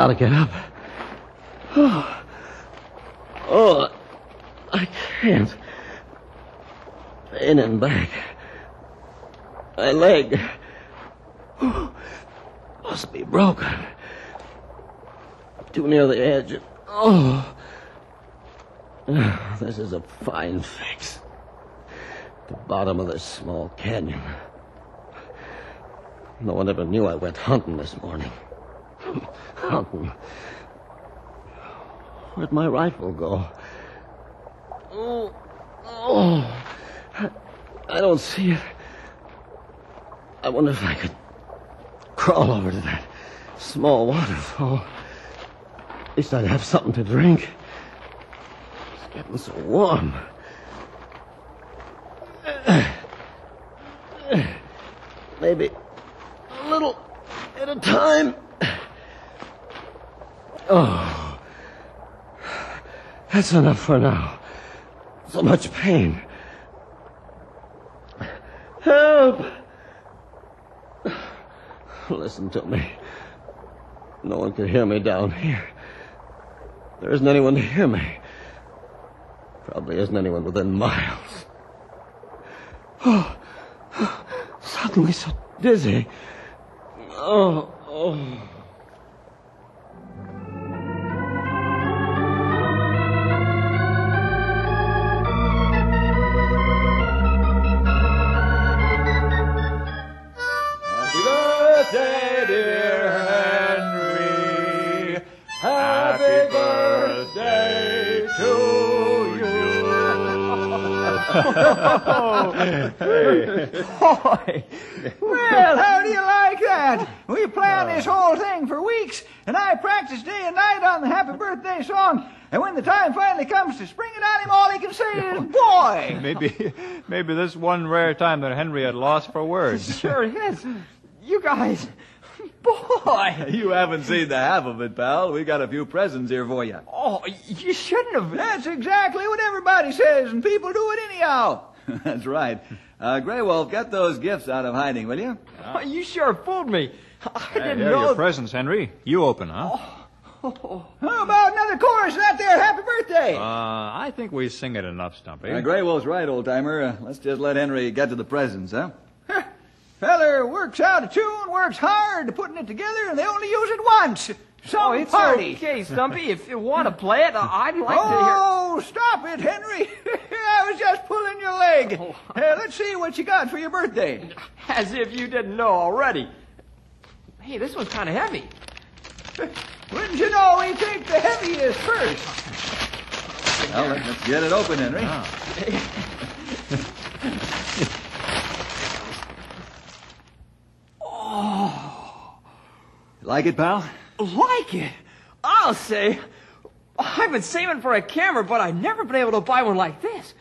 Gotta get up. Oh. Oh. I can't. In and back. My leg. Oh, must be broken. Too near the edge. Oh. This is a fine fix. The bottom of this small canyon. No one ever knew I went hunting this morning. Where'd my rifle go? Oh, oh. I don't see it. I wonder if I could crawl over to that small waterfall. At least I'd have something to drink. It's getting so warm. Maybe a little at a time. Oh. That's enough for now. So much pain. Help! Listen to me. No one can hear me down here. There isn't anyone to hear me. Probably isn't anyone within miles. Oh, suddenly so dizzy. Oh, oh. Boy! Well, how do you like that? We planned this uh. whole thing for weeks, and I practiced day and night on the happy birthday song. And when the time finally comes to spring it on him, all he can say is, boy! Maybe, maybe this one rare time that Henry had lost for words. Sure is. You guys, boy! You haven't seen the half of it, pal. We got a few presents here for you. Oh, you shouldn't have. That's exactly what everybody says, and people do it anyhow. That's right. Uh, Grey Wolf, get those gifts out of hiding, will you? Oh, you sure fooled me. I Hey, didn't here are know. your presents, Henry. You open, huh? Oh, How about another chorus of that there happy birthday? Uh, I think we sing it enough, Stumpy. Uh, Grey Wolf's right, old timer. Uh, let's just let Henry get to the presents, huh? Feller works out a tune, works hard to putting it together, and they only use it once. Some Oh, it's party. okay, Stumpy. If you want to play it, I'd like to hear. Oh, stop it, Henry. I was just pulling your leg. Oh. Uh, let's see what you got for your birthday. As if you didn't know already. Hey, this one's kind of heavy. Wouldn't you know we take the heaviest first? Well, let- let's get it open, Henry. Like it, pal? Like it? I'll say. I've been saving for a camera, but I've never been able to buy one like this.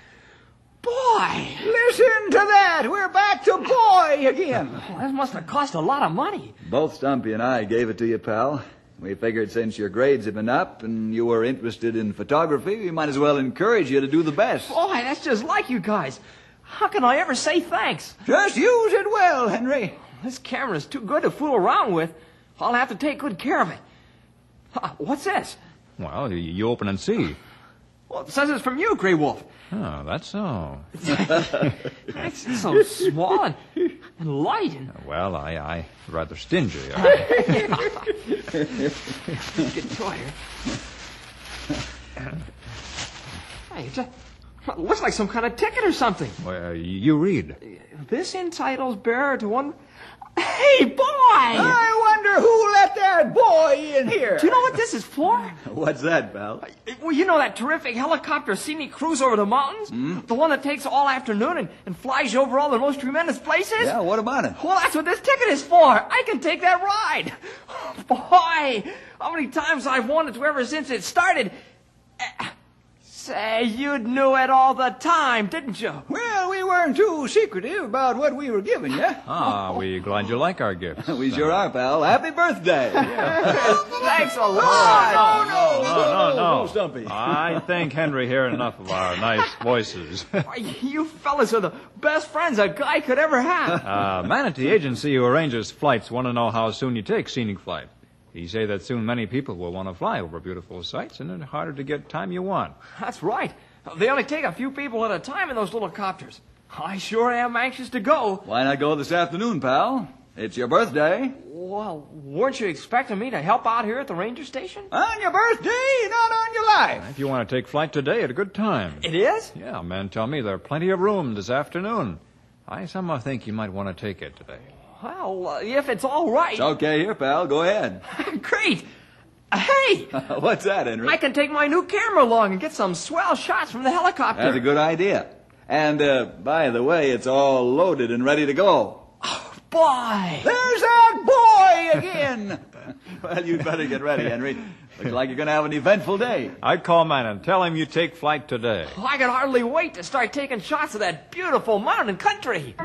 Boy, Listen to that. We're back to boy again. this must have cost a lot of money. Both Stumpy and I gave it to you, pal. We figured since your grades have been up and you were interested in photography, we might as well encourage you to do the best. Boy, that's just like you guys. How can I ever say thanks? Just use it well, Henry. This camera's too good to fool around with. I'll have to take good care of it. Huh, What's this? Well, you, open and see. Well, it says it's from you, Grey Wolf. Oh, that's so. It's so small and, and light and Well, I, I rather stingy. good toy. Hey, it just, it looks like some kind of ticket or something. well, you read. This entitles bearer to one. Hey, boy! I wonder who let that boy in here. Do you know what this is for? What's that, Val? Well, you know that terrific helicopter scenic cruise over the mountains? The one that takes all afternoon and, and flies you over all the most tremendous places? Yeah, what about it? Well, that's what this ticket is for. I can take that ride. Boy, how many times I've wanted to ever since it started. Eh, Say, you knew it all the time, didn't you? Well, we weren't too secretive about what we were giving you. Ah, we glad you like our gifts. We sure are, pal. Happy birthday! Thanks a lot. No, no, no. no, Stumpy. I think Henry heard enough of our nice voices. You fellas are the best friends a guy could ever have. uh, Manatee Agency who arranges flights want to know how soon you take scenic flight. He say that soon many people will want to fly over beautiful sights, and it's harder to get time you want. That's right. They only take a few people at a time in those little copters. I sure am anxious to go. Why not go this afternoon, pal? It's your birthday. Well, weren't you expecting me to help out here at the ranger station? On your birthday, not on your life. If you want to take flight today, at a good time. It is? Yeah, men tell me there are plenty of room this afternoon. I somehow think you might want to take it today. Well, uh, if it's all right. It's okay here, pal. Go ahead. Great. Uh, hey, What's that, Henry? I can take my new camera along and get some swell shots from the helicopter. That's a good idea. And, uh, by the way, it's all loaded and ready to go. Oh, Boy. There's that boy again. Well, you'd better get ready, Henry. Looks like you're going to have an eventful day. I'd call man and tell him you take flight today. I can hardly wait to start taking shots of that beautiful mountain country.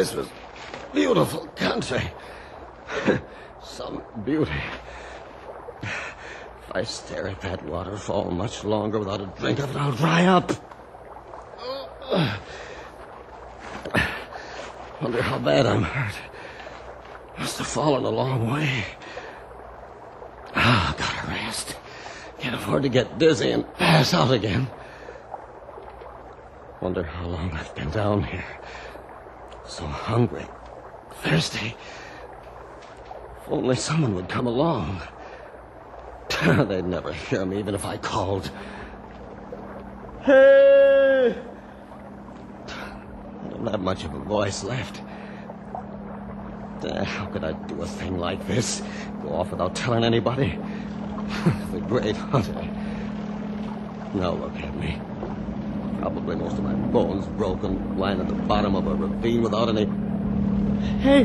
This was beautiful country. Some beauty. If I stare at that waterfall much longer without a drink of it, I'll dry up. Wonder how bad I'm hurt. Must have fallen a long way. Ah, gotta rest. Can't afford to get dizzy and pass out again. Wonder how long I've been down here. So hungry, thirsty. If only someone would come along. They'd never hear me even if I called. Hey! I don't have much of a voice left. Uh, How could I do a thing like this? Go off without telling anybody? the great hunter. Now look at me. Probably most of my bones broken, lying at the bottom of a ravine without any. Hey!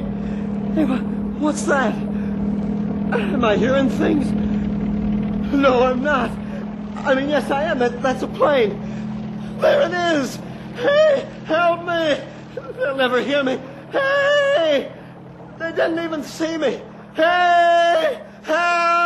Hey, wha- what's that? Am I hearing things? No, I'm not. I mean, yes, I am. That, that's a plane. There it is! Hey, help me! They'll never hear me. Hey! They didn't even see me. Hey! Help!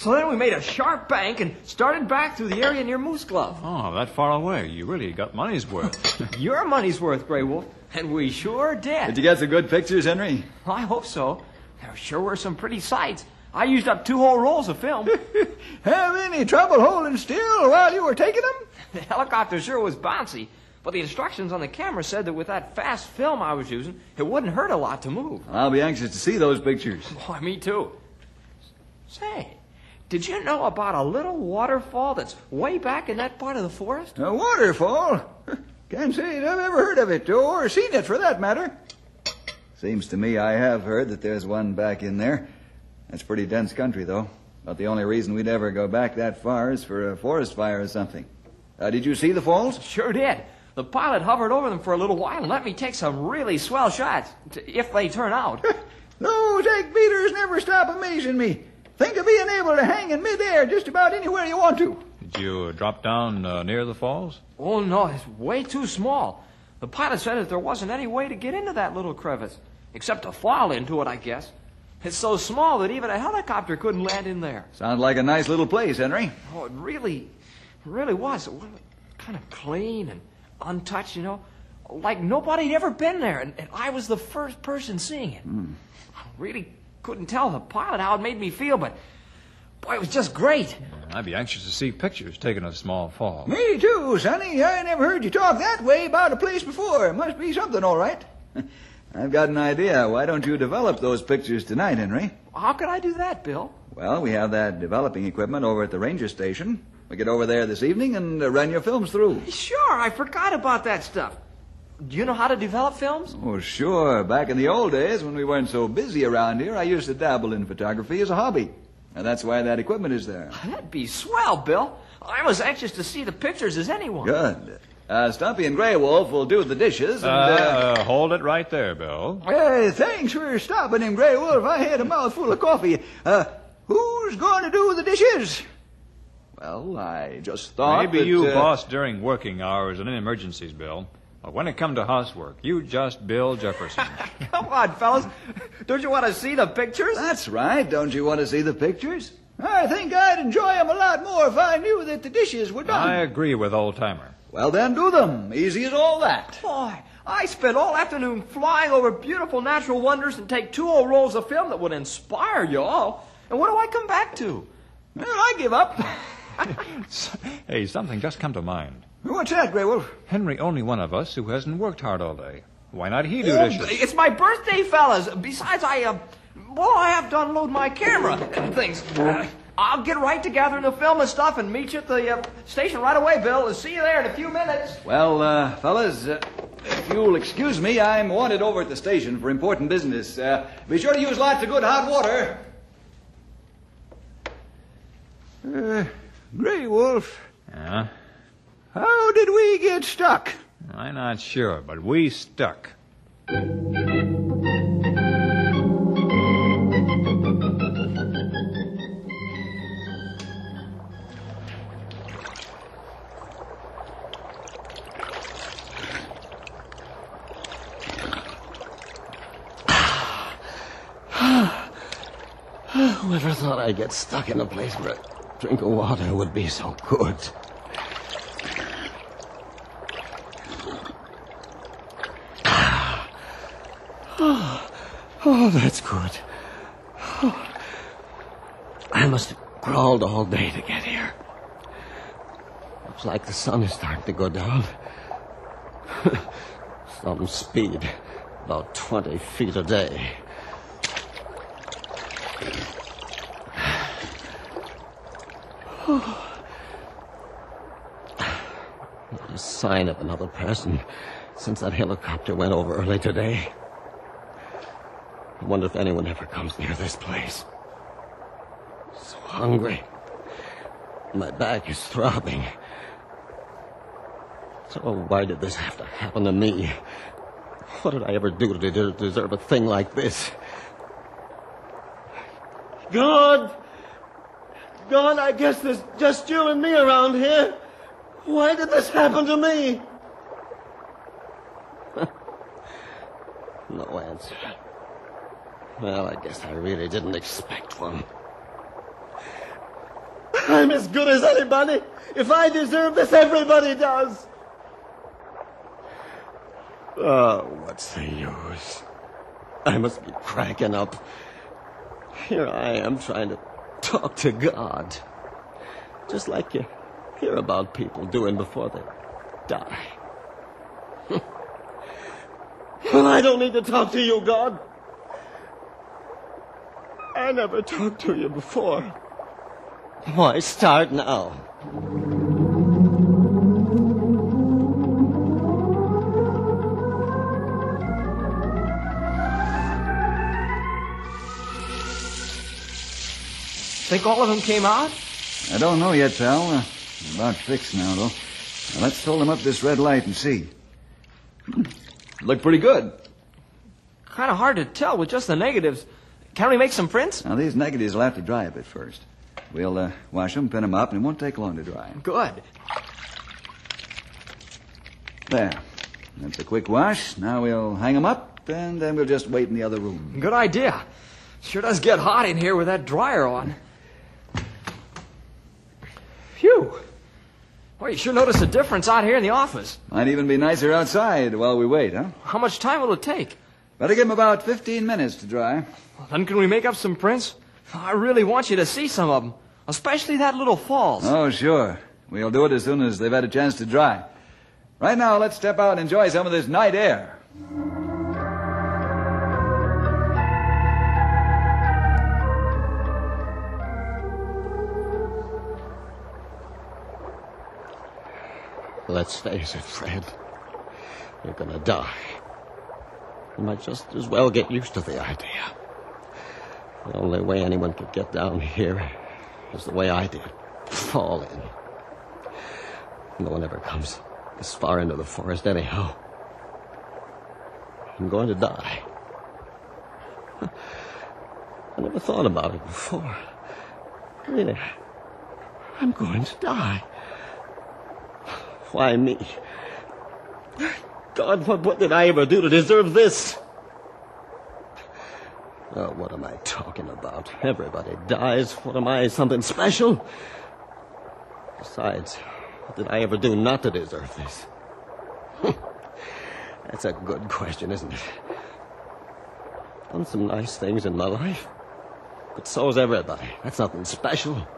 So then we made a sharp bank and started back through the area near Moose Glove. Oh, that far away. You really got money's worth. Your money's worth, Grey Wolf. And we sure did. Did you get some good pictures, Henry? I hope so. There sure were some pretty sights. I used up two whole rolls of film. Have any trouble holding still while you were taking them? the helicopter sure was bouncy, but the instructions on the camera said that with that fast film I was using, it wouldn't hurt a lot to move. I'll be anxious to see those pictures. Boy, me too. Say, did you know about a little waterfall that's way back in that part of the forest? A waterfall? Can't say I've ever heard of it, or seen it for that matter. Seems to me I have heard that there's one back in there. That's pretty dense country, though. But the only reason we'd ever go back that far is for a forest fire or something. Uh, did you see the falls? Sure did. The pilot hovered over them for a little while and let me take some really swell shots, if they turn out. Those egg beaters never stop amazing me. Think of being able to hang in midair just about anywhere you want to. Did you uh, drop down uh, near the falls? oh, no, it's way too small. The pilot said that there wasn't any way to get into that little crevice, except to fall into it, I guess. It's so small that even a helicopter couldn't land in there. Sounds like a nice little place, Henry. Oh, it really, really was. It was kind of clean and untouched, you know. Like nobody had ever been there, and, and I was the first person seeing it. I really couldn't tell the pilot how it made me feel, but boy, it was just great. I'd be anxious to see pictures taken of small falls. Me too, Sonny. I never heard you talk that way about a place before. It Must be something, all right. I've got an idea. Why don't you develop those pictures tonight, Henry? How could I do that, Bill? Well, we have that developing equipment over at the ranger station. We get over there this evening and uh, run your films through. Sure, I forgot about that stuff. Do you know how to develop films? Oh, sure. Back in the old days, when we weren't so busy around here, I used to dabble in photography as a hobby. And that's why that equipment is there. That'd be swell, Bill. I'm as anxious to see the pictures as anyone. Good. Uh, Stumpy and Grey Wolf will do the dishes, Uh, and, uh, uh, hold it right there, Bill. Hey, thanks for stopping him, Grey Wolf. I had a mouthful of coffee. Uh, who's going to do the dishes? well, I just thought Maybe that, you uh, boss during working hours and in emergencies, Bill. But when it come to housework, you just Bill Jefferson. Come on, fellas. Don't you want to see the pictures? That's right. Don't you want to see the pictures? I think I'd enjoy enjoy 'em a lot more if I knew that the dishes were done. I agree with old timer. Well, then do them. Easy as all that. Boy, I spent all afternoon flying over beautiful natural wonders and take two old rolls of film that would inspire you all. And what do I come back to? Well, I give up. Hey, something just come to mind. What's that, Grey Wolf? Henry, only one of us who hasn't worked hard all day. Why not he do Oh, dishes? it's my birthday, fellas. Besides, I, uh, well, I have to unload my camera and things. Uh, I'll get right to gathering the film and stuff and meet you at the uh, station right away, Bill. I'll see you there in a few minutes. Well, uh, fellas, uh, if you'll excuse me, I'm wanted over at the station for important business. Uh, be sure to use lots of good hot water. Uh, Grey Wolf, Yeah? How did we get stuck? I'm not sure, but we stuck. Whoever thought I'd get stuck in a place where a drink of water would be so good? Oh that's good. Oh. I must have crawled all day to get here. Looks like the sun is starting to go down. Some speed, about 20 feet a day. Not a sign of another person since that helicopter went over early today. I wonder if anyone ever comes near this place. So hungry. My back is throbbing. So why did this have to happen to me? What did I ever do to deserve a thing like this? God! God, I guess there's just you and me around here. Why did this happen to me? no answer. Well, I guess I really didn't expect one. I'm as good as anybody. If I deserve this, everybody does. Oh, what's the use? I must be cracking up. Here I am trying to talk to God. Just like you hear about people doing before they die. well, I don't need to talk to you, God. I never talked to you before. Why start now? Think all of them came out? I don't know yet, pal. Uh, about fixed now, though. Now, let's hold them up this red light and see. Look pretty good. Kind of hard to tell with just the negatives. Can we make some prints? Now, these negatives will have to dry a bit first. We'll uh, wash them, pin them up, and it won't take long to dry. Good. There. That's a quick wash. Now we'll hang them up, and then we'll just wait in the other room. Good idea. Sure does get hot in here with that dryer on. Phew. Well, you sure notice a difference out here in the office. Might even be nicer outside while we wait, huh? How much time will it take? Better give them about 15 minutes to dry. Well, then can we make up some prints? I really want you to see some of them, especially that little falls. Oh, sure. We'll do it as soon as they've had a chance to dry. Right now, let's step out and enjoy some of this night air. Let's face it, Fred. You're gonna die. You might just as well get used to the idea. The only way anyone could get down here is the way I did. Fall in. No one ever comes this far into the forest anyhow. I'm going to die. I never thought about it before. Really, I'm going to die. Why me? God, what, what did I ever do to deserve this? Oh, what am I talking about? Everybody dies. What am I, something special? Besides, what did I ever do not to deserve this? That's a good question, isn't it? Done some nice things in my life. But so's everybody. That's nothing special.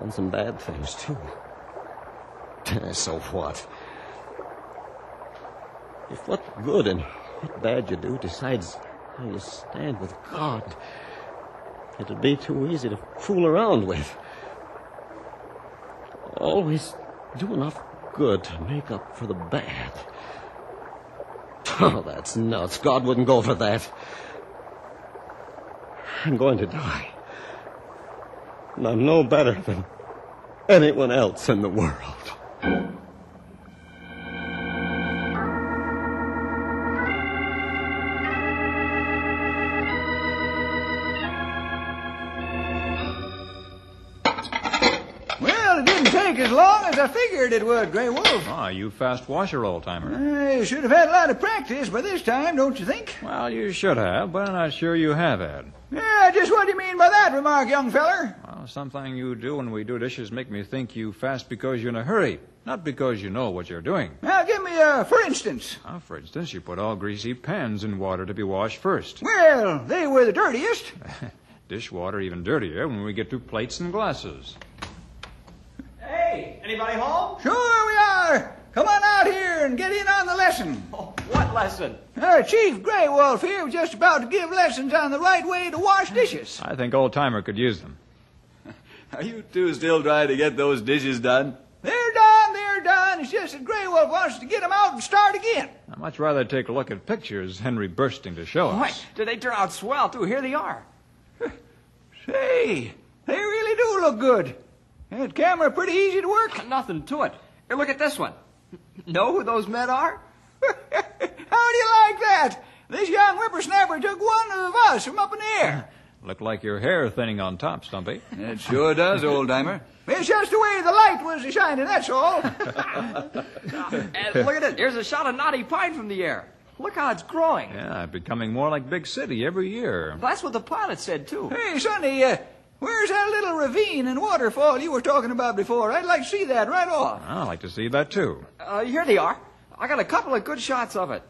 Done some bad things, too. so what? If what good and what bad you do decides how you stand with God, it'd be too easy to fool around with. Always do enough good to make up for the bad. Oh, that's nuts. God wouldn't go for that. I'm going to die. And I'm no better than anyone else in the world. As I figured it would, Grey Wolf. Ah, you fast washer, old timer. I eh, should have had a lot of practice by this time, don't you think? Well, you should have, but I'm not sure you have had. Yeah, just what do you mean by that remark, young feller? Well, something you do when we do dishes make me think you fast because you're in a hurry, not because you know what you're doing. Now, give me a for instance. Now, for instance, you put all greasy pans in water to be washed first. Well, they were the dirtiest. Dishwater even dirtier when we get to plates and glasses. Hey, anybody home? Sure we are. Come on out here and get in on the lesson. Oh, what lesson? Uh, Chief Grey Wolf here was just about to give lessons on the right way to wash dishes. I think old timer could use them. Are you two still trying to get those dishes done? They're done, they're done. It's just that Grey Wolf wants to get 'em out and start again. I'd much rather take a look at pictures Henry bursting to show us. Boy, did they turn out swell, too. Here they are. Say, they really do look good. That camera pretty easy to work. Nothing to it. Here, look at this one. Know who those men are? How do you like that? This young whippersnapper took one of us from up in the air. Look like your hair thinning on top, Stumpy. It sure does, old timer. It's just the way the light was shining, that's all. And look at this. Here's a shot of Knotty Pine from the air. Look how it's growing. Yeah, becoming more like Big City every year. That's what the pilot said, too. hey, Sonny, uh, where's that little ravine and waterfall you were talking about before? I'd like to see that right off. I'd like to see that, too. Uh, here they are. I got a couple of good shots of it.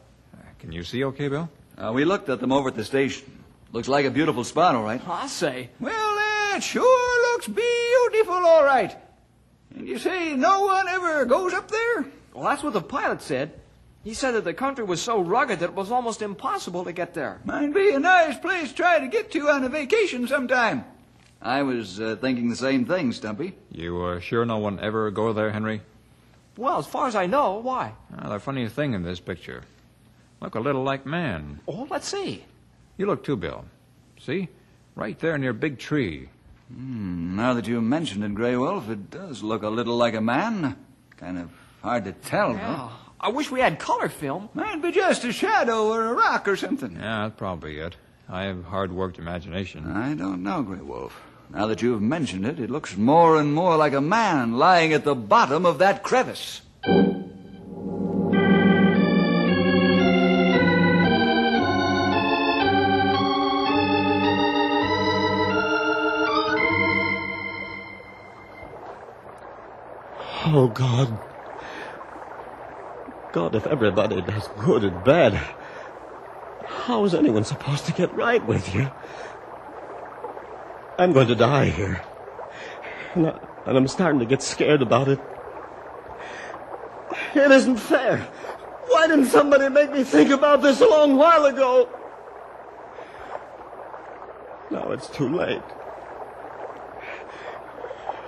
Can you see okay, Bill? Uh, we looked at them over at the station. Looks like a beautiful spot, all right. I say. Well, that sure looks beautiful, all right. And you say no one ever goes up there? Well, that's what the pilot said. He said that the country was so rugged that it was almost impossible to get there. Might be a nice place to try to get to on a vacation sometime. I was uh, thinking the same thing, Stumpy. You uh, sure no one ever go there, Henry? Well, as far as I know, why? Ah, the funny thing in this picture. Look a little like man. Oh, let's see. You look too, Bill. See? Right there near Big Tree. Hmm, now that you mention it, Grey Wolf, it does look a little like a man. Kind of hard to tell, though. I wish we had color film. Might be just a shadow or a rock or something. Yeah, that's probably it. I have hard-worked imagination. I don't know, Grey Wolf. Now that you've mentioned it, it looks more and more like a man lying at the bottom of that crevice. Oh, God. God, if everybody does good and bad, how is anyone supposed to get right with you? I'm going to die here. And, I, and I'm starting to get scared about it. It isn't fair. Why didn't somebody make me think about this a long while ago? Now it's too late.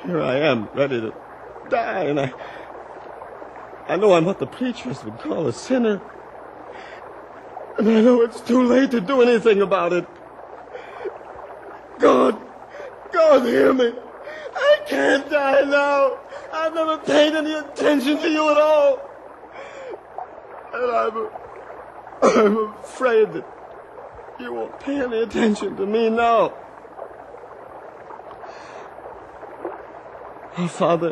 Here I am, ready to die, and I. I know I'm what the preachers would call a sinner. And I know it's too late to do anything about it. God, God, hear me. I can't die now. I've never paid any attention to you at all. And I'm, I'm afraid that you won't pay any attention to me now. Oh, Father,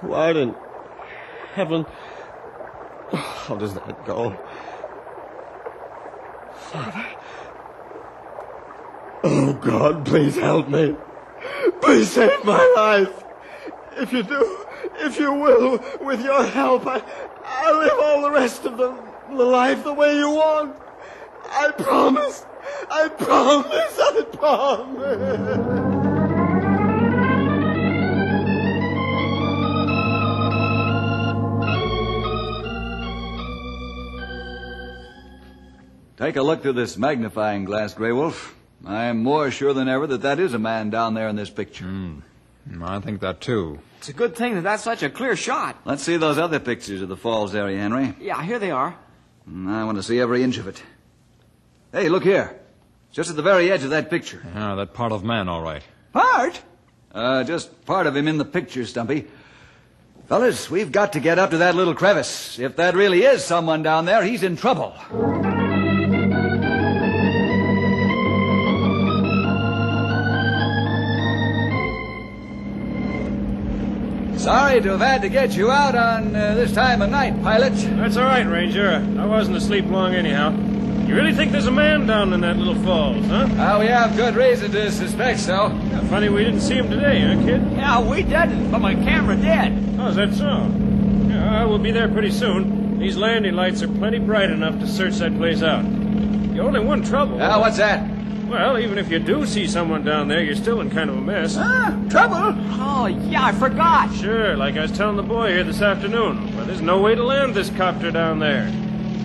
who art in heaven, how does that go? Father. Oh, God, please help me. Please save my life. If you do, if you will, with your help, I, I'll live all the rest of the, the life the way you want. I promise. I promise. I promise. Take a look through this magnifying glass, Grey Wolf. I'm more sure than ever that that is a man down there in this picture. Mm, I think that, too. It's a good thing that that's such a clear shot. Let's see those other pictures of the falls area, Henry. Yeah, here they are. Mm, I want to see every inch of it. Hey, look here. Just at the very edge of that picture. Yeah, that part of man, all right. Part? Uh, just part of him in the picture, Stumpy. Fellas, we've got to get up to that little crevice. If that really is someone down there, he's in trouble. Sorry to have had to get you out on uh, this time of night, pilot. That's all right, Ranger. I wasn't asleep long anyhow. You really think there's a man down in that little falls, huh? Uh, we have good reason to suspect so. Funny we didn't see him today, huh, kid? Yeah, we didn't, but my camera did. Oh, is that so? Yeah, we'll be there pretty soon. These landing lights are plenty bright enough to search that place out. The only one trouble. Now, what's that? Well, even if you do see someone down there, you're still in kind of a mess. Ah, trouble? Oh, yeah, I forgot. Sure, like I was telling the boy here this afternoon. But there's no way to land this copter down there.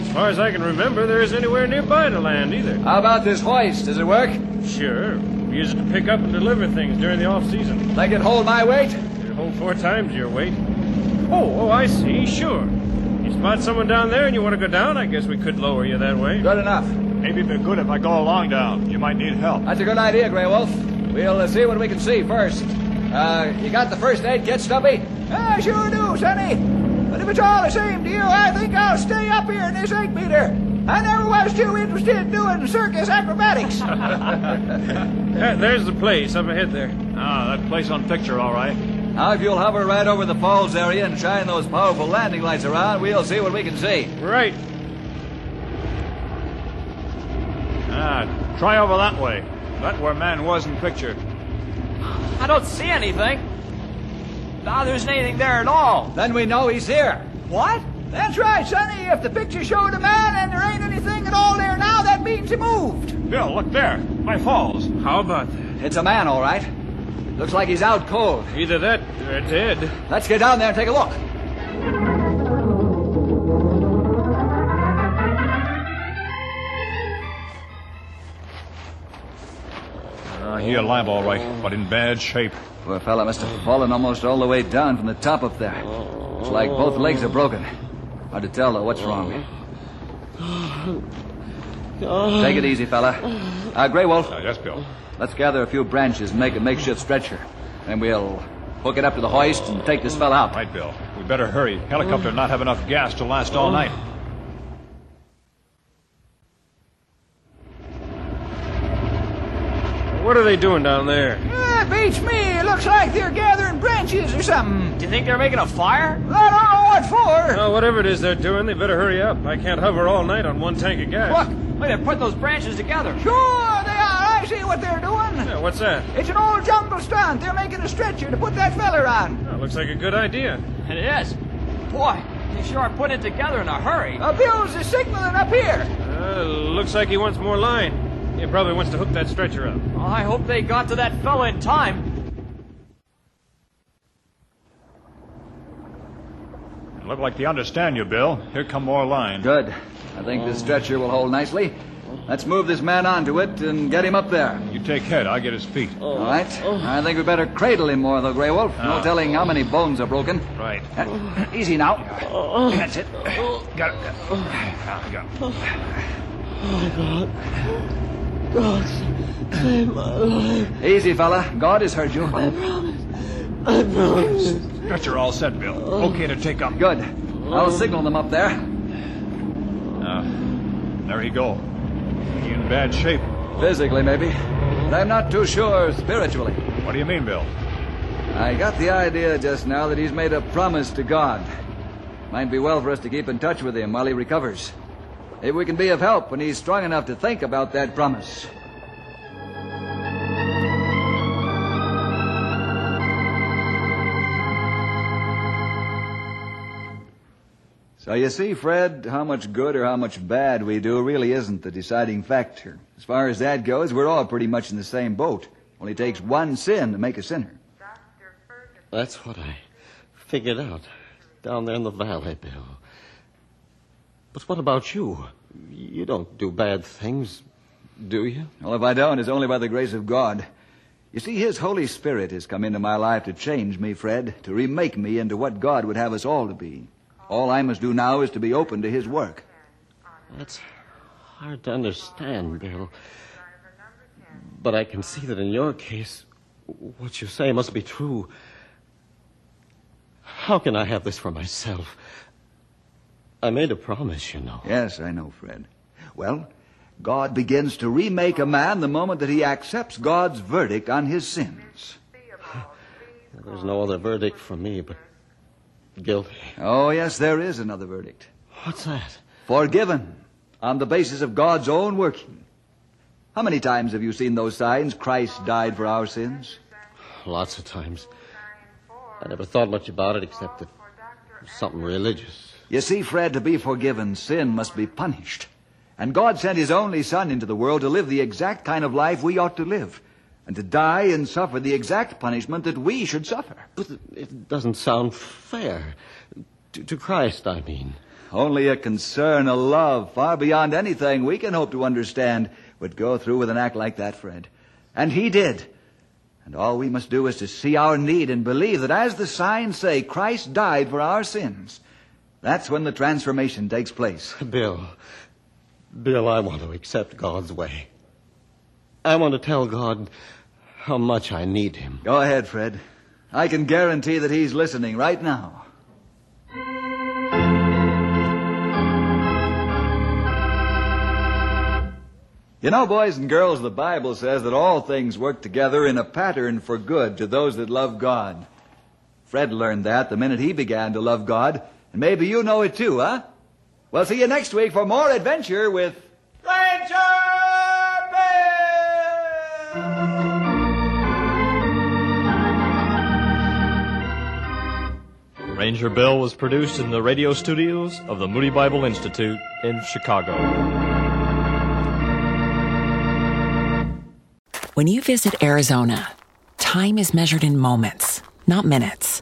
As far as I can remember, there isn't anywhere nearby to land either. How about this hoist? Does it work? Sure. We use it to pick up and deliver things during the off season. Think it hold my weight? It'll hold four times your weight. Oh, oh, I see. Sure. You spot someone down there and you want to go down, I guess we could lower you that way. Good enough. Maybe it'd be good if I go along down. You might need help. That's a good idea, Grey Wolf. We'll uh, see what we can see first. Uh, you got the first aid kit, Stumpy? I sure do, Sonny. But if it's all the same to you, I think I'll stay up here in this egg beater. I never was too interested in doing circus acrobatics. Yeah, there's the place up ahead there. Ah, that place on picture, all right. Now, if you'll hover right over the falls area and shine those powerful landing lights around, we'll see what we can see. Right. Ah, try over that way. That where man was in picture. I don't see anything. Ah, there isn't anything there at all. Then we know he's here. what? That's right, Sonny. If the picture showed a man and there ain't anything at all there now, that means he moved. Bill, look there. By falls. How about that? It's a man, all right. Looks like he's out cold. Either that or dead. Let's get down there and take a look. He alive, all right, but in bad shape. Poor fella must have fallen almost all the way down from the top up there. It's like both legs are broken. Hard to tell, though, what's wrong. Take it easy, fella. Uh, Grey Wolf, Ah, yes, Bill. let's gather a few branches and make a makeshift stretcher. Then we'll hook it up to the hoist and take this fella out. Right, Bill. We better hurry. Helicopter not have enough gas to last all night. What are they doing down there? Yeah, beats me. It looks like they're gathering branches or something. Do you think they're making a fire? I don't know what for. Well, whatever it is they're doing, they better hurry up. I can't hover all night on one tank of gas. Look, wait, they put those branches together. Sure, they are. I see what they're doing. Yeah, what's that? It's an old jungle stunt. They're making a stretcher to put that feller on. Oh, looks like a good idea. It is. Boy, they sure are putting it together in a hurry. Uh, Bill's is signaling up here. Uh, looks like he wants more line. He probably wants to hook that stretcher up. Oh, I hope they got to that fella in time. Look like they understand you, Bill. Here come more lines. Good. I think this stretcher will hold nicely. Let's move this man onto it and get him up there. You take head. I'll get his feet. All right. I think we better cradle him more, though, Grey Wolf. No telling how many bones are broken. Right. Uh, easy now. That's it. Got it. Now, got it. God, save my life. Easy, fella. God has heard you. I promise. I promise. Stretcher all set, Bill. Oh. Okay to take up. Good. I'll signal them up there. Now, there he go. He in bad shape. Physically, maybe. But I'm not too sure spiritually. What do you mean, Bill? I got the idea just now that he's made a promise to God. Might be well for us to keep in touch with him while he recovers. If we can be of help when he's strong enough to think about that promise. So you see, Fred, how much good or how much bad we do really isn't the deciding factor. As far as that goes, we're all pretty much in the same boat. Only takes one sin to make a sinner. That's what I figured out down there in the valley, Bill. But what about you? You don't do bad things, do you? Well, if I don't, it's only by the grace of God. You see, His Holy Spirit has come into my life to change me, Fred, to remake me into what God would have us all to be. All I must do now is to be open to His work. That's hard to understand, Bill. But I can see that in your case, what you say must be true. How can I have this for myself? I made a promise, you know. Yes, I know, Fred. Well, God begins to remake a man the moment that he accepts God's verdict on his sins. There's no other verdict for me but guilty. Oh, yes, there is another verdict. What's that? Forgiven on the basis of God's own working. How many times have you seen those signs? Christ died for our sins. Lots of times. I never thought much about it except that it was something religious. You see, Fred, to be forgiven, sin must be punished. And God sent His only Son into the world to live the exact kind of life we ought to live, and to die and suffer the exact punishment that we should suffer. But it doesn't sound fair. To, to Christ, I mean. Only a concern, a love far beyond anything we can hope to understand would go through with an act like that, Fred. And He did. And all we must do is to see our need and believe that as the signs say, Christ died for our sins. That's when the transformation takes place. Bill, Bill, I want to accept God's way. I want to tell God how much I need him. Go ahead, Fred. I can guarantee that he's listening right now. You know, boys and girls, the Bible says that all things work together in a pattern for good to those that love God. Fred learned that the minute he began to love God and maybe you know it too, huh? Well, see you next week for more adventure with Ranger Bill! Ranger Bill was produced in the radio studios of the Moody Bible Institute in Chicago. When you visit Arizona, time is measured in moments, not minutes.